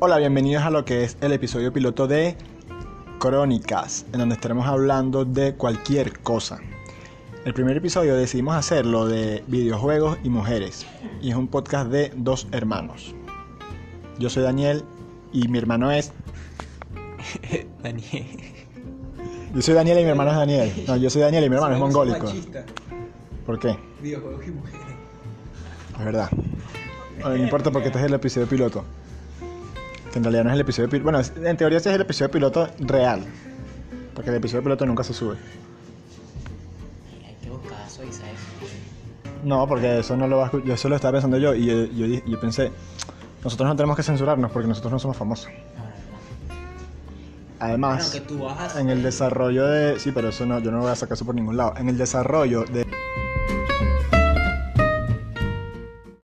Hola, bienvenidos a lo que es el episodio piloto de Crónicas, en donde estaremos hablando de cualquier cosa. El primer episodio decidimos hacerlo de videojuegos y mujeres, y es un podcast de dos hermanos. Yo soy Daniel y mi hermano es... Daniel. Yo soy Daniel y mi hermano es Daniel. No, yo soy Daniel y mi hermano es mongólico. ¿Por qué? Videojuegos y mujeres. Es verdad. No, no importa porque este es el episodio piloto. Que en realidad no es el episodio piloto. Bueno, en teoría este es el episodio piloto real. Porque el episodio piloto nunca se sube. Hay que buscar suavizar eso. No, porque eso no lo va a Yo eso lo estaba pensando yo y yo, yo, yo pensé, nosotros no tenemos que censurarnos porque nosotros no somos famosos. No, no, no. Además, Bueno, que tú vas a en el desarrollo de... Sí, pero eso no, yo no voy a sacar eso por ningún lado. En el desarrollo de